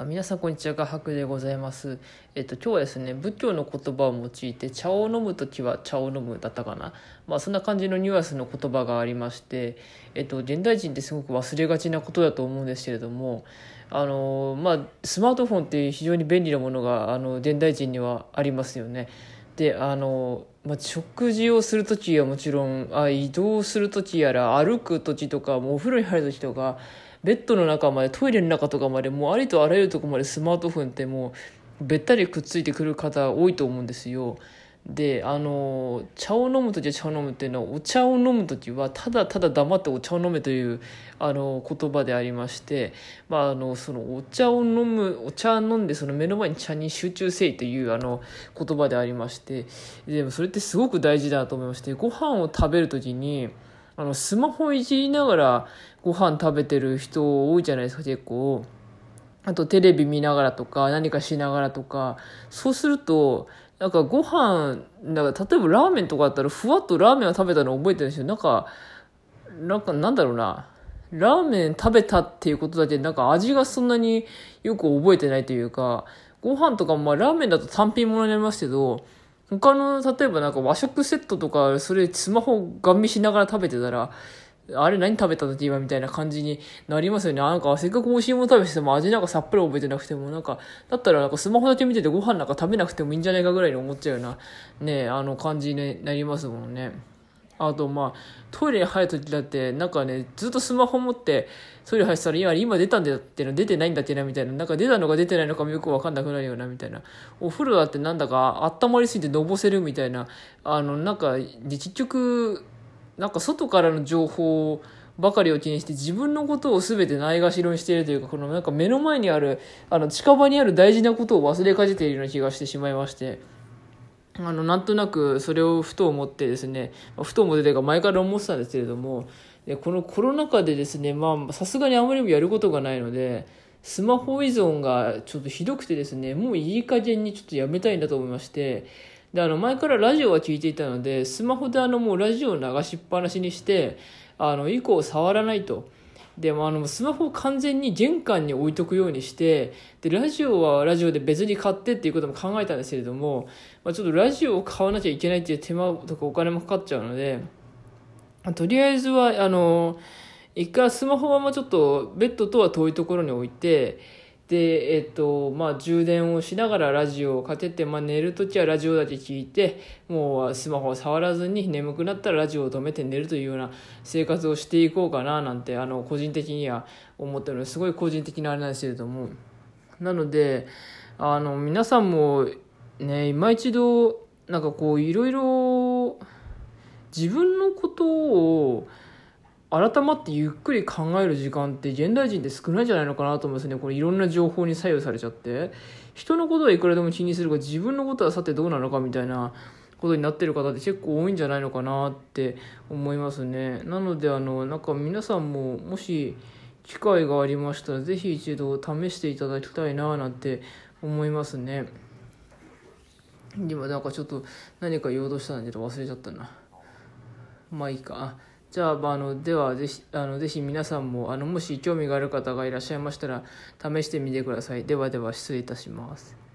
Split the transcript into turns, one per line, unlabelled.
あ皆さんこんにちは。画伯でございます。えっと今日はですね仏教の言葉を用いて茶を飲む時は茶を飲むだったかな。まあそんな感じのニュアンスの言葉がありましてえっと現代人ってすごく忘れがちなことだと思うんですけれどもあのまあスマートフォンって非常に便利なものがあの現代人にはありますよね。であのまあ、食事をする時はもちろんあ移動する時やら歩く時とかもうお風呂に入る時とかベッドの中までトイレの中とかまでもうありとあらゆるとこまでスマートフォンってもうべったりくっついてくる方多いと思うんですよ。であの茶を飲む時は茶を飲むっていうのはお茶を飲む時はただただ黙ってお茶を飲めというあの言葉でありまして、まあ、あのそのお茶を飲むお茶飲んでその目の前に茶に集中せいというあの言葉でありましてでもそれってすごく大事だなと思いましてご飯を食べる時にあのスマホいじりながらご飯食べてる人多いじゃないですか結構。あとテレビ見ながらとか何かしながらとか。そうするとなんかご飯なんか例えばラーメンとかだったらふわっとラーメンを食べたの覚えてるんですよ。なんかなんかなんだろうな。ラーメン食べたっていうことだけなんか味がそんなによく覚えてないというか。ご飯とかもまあラーメンだと単品ものになりますけど他の例えばなんか和食セットとかそれスマホガン見しながら食べてたらあれ何食べた時今みたいな感じになりますよね。なんかせっかく美味しいもの食べてても味なんかさっぱり覚えてなくてもなんか、だったらなんかスマホだけ見ててご飯なんか食べなくてもいいんじゃないかぐらいに思っちゃうようなね、あの感じになりますもんね。あとまあ、トイレに入る時だって、なんかね、ずっとスマホ持って、トイレ入ってたら、今、今出たんだっての出てないんだっけな、みたいな。なんか出たのか出てないのかもよくわかんなくなるよな、みたいな。お風呂だってなんだか温まりすぎてのぼせるみたいな。あの、なんか、結局、なんか外からの情報ばかりを気にして自分のことを全てないがしろにしているというか、このなんか目の前にある、あの近場にある大事なことを忘れかけているような気がしてしまいまして。あの、なんとなくそれをふと思ってですね、ふと思ってというか前から思ってたんですけれども、でこのコロナ禍でですね、まあ、さすがにあまりもやることがないので、スマホ依存がちょっとひどくてですね、もういい加減にちょっとやめたいんだと思いまして、で、あの、前からラジオは聞いていたので、スマホであの、もうラジオを流しっぱなしにして、あの、以降触らないと。でもあのスマホを完全に玄関に置いとくようにしてでラジオはラジオで別に買ってっていうことも考えたんですけれども、まあ、ちょっとラジオを買わなきゃいけないっていう手間とかお金もかかっちゃうのでとりあえずはあの一回スマホはまあちょっとベッドとは遠いところに置いてで、えっと、まあ、充電をしながらラジオをかけて、まあ、寝るときはラジオだけ聞いて、もうスマホを触らずに眠くなったらラジオを止めて寝るというような生活をしていこうかななんて、あの、個人的には思ってるので、すごい個人的なあれなんですけれども。なので、あの、皆さんも、ね、今一度、なんかこう、いろいろ、自分のことを、改まってゆっくり考える時間って現代人って少ないんじゃないのかなと思いますね。これいろんな情報に左右されちゃって。人のことはいくらでも気にするが自分のことはさてどうなのかみたいなことになってる方って結構多いんじゃないのかなって思いますね。なのであの、なんか皆さんももし機会がありましたらぜひ一度試していただきたいななんて思いますね。今なんかちょっと何か言おうとしたんだけど忘れちゃったな。まあいいか。じゃあ、あの、では、ぜひ、あの、ぜひ皆さんも、あの、もし興味がある方がいらっしゃいましたら、試してみてください。ではでは、失礼いたします。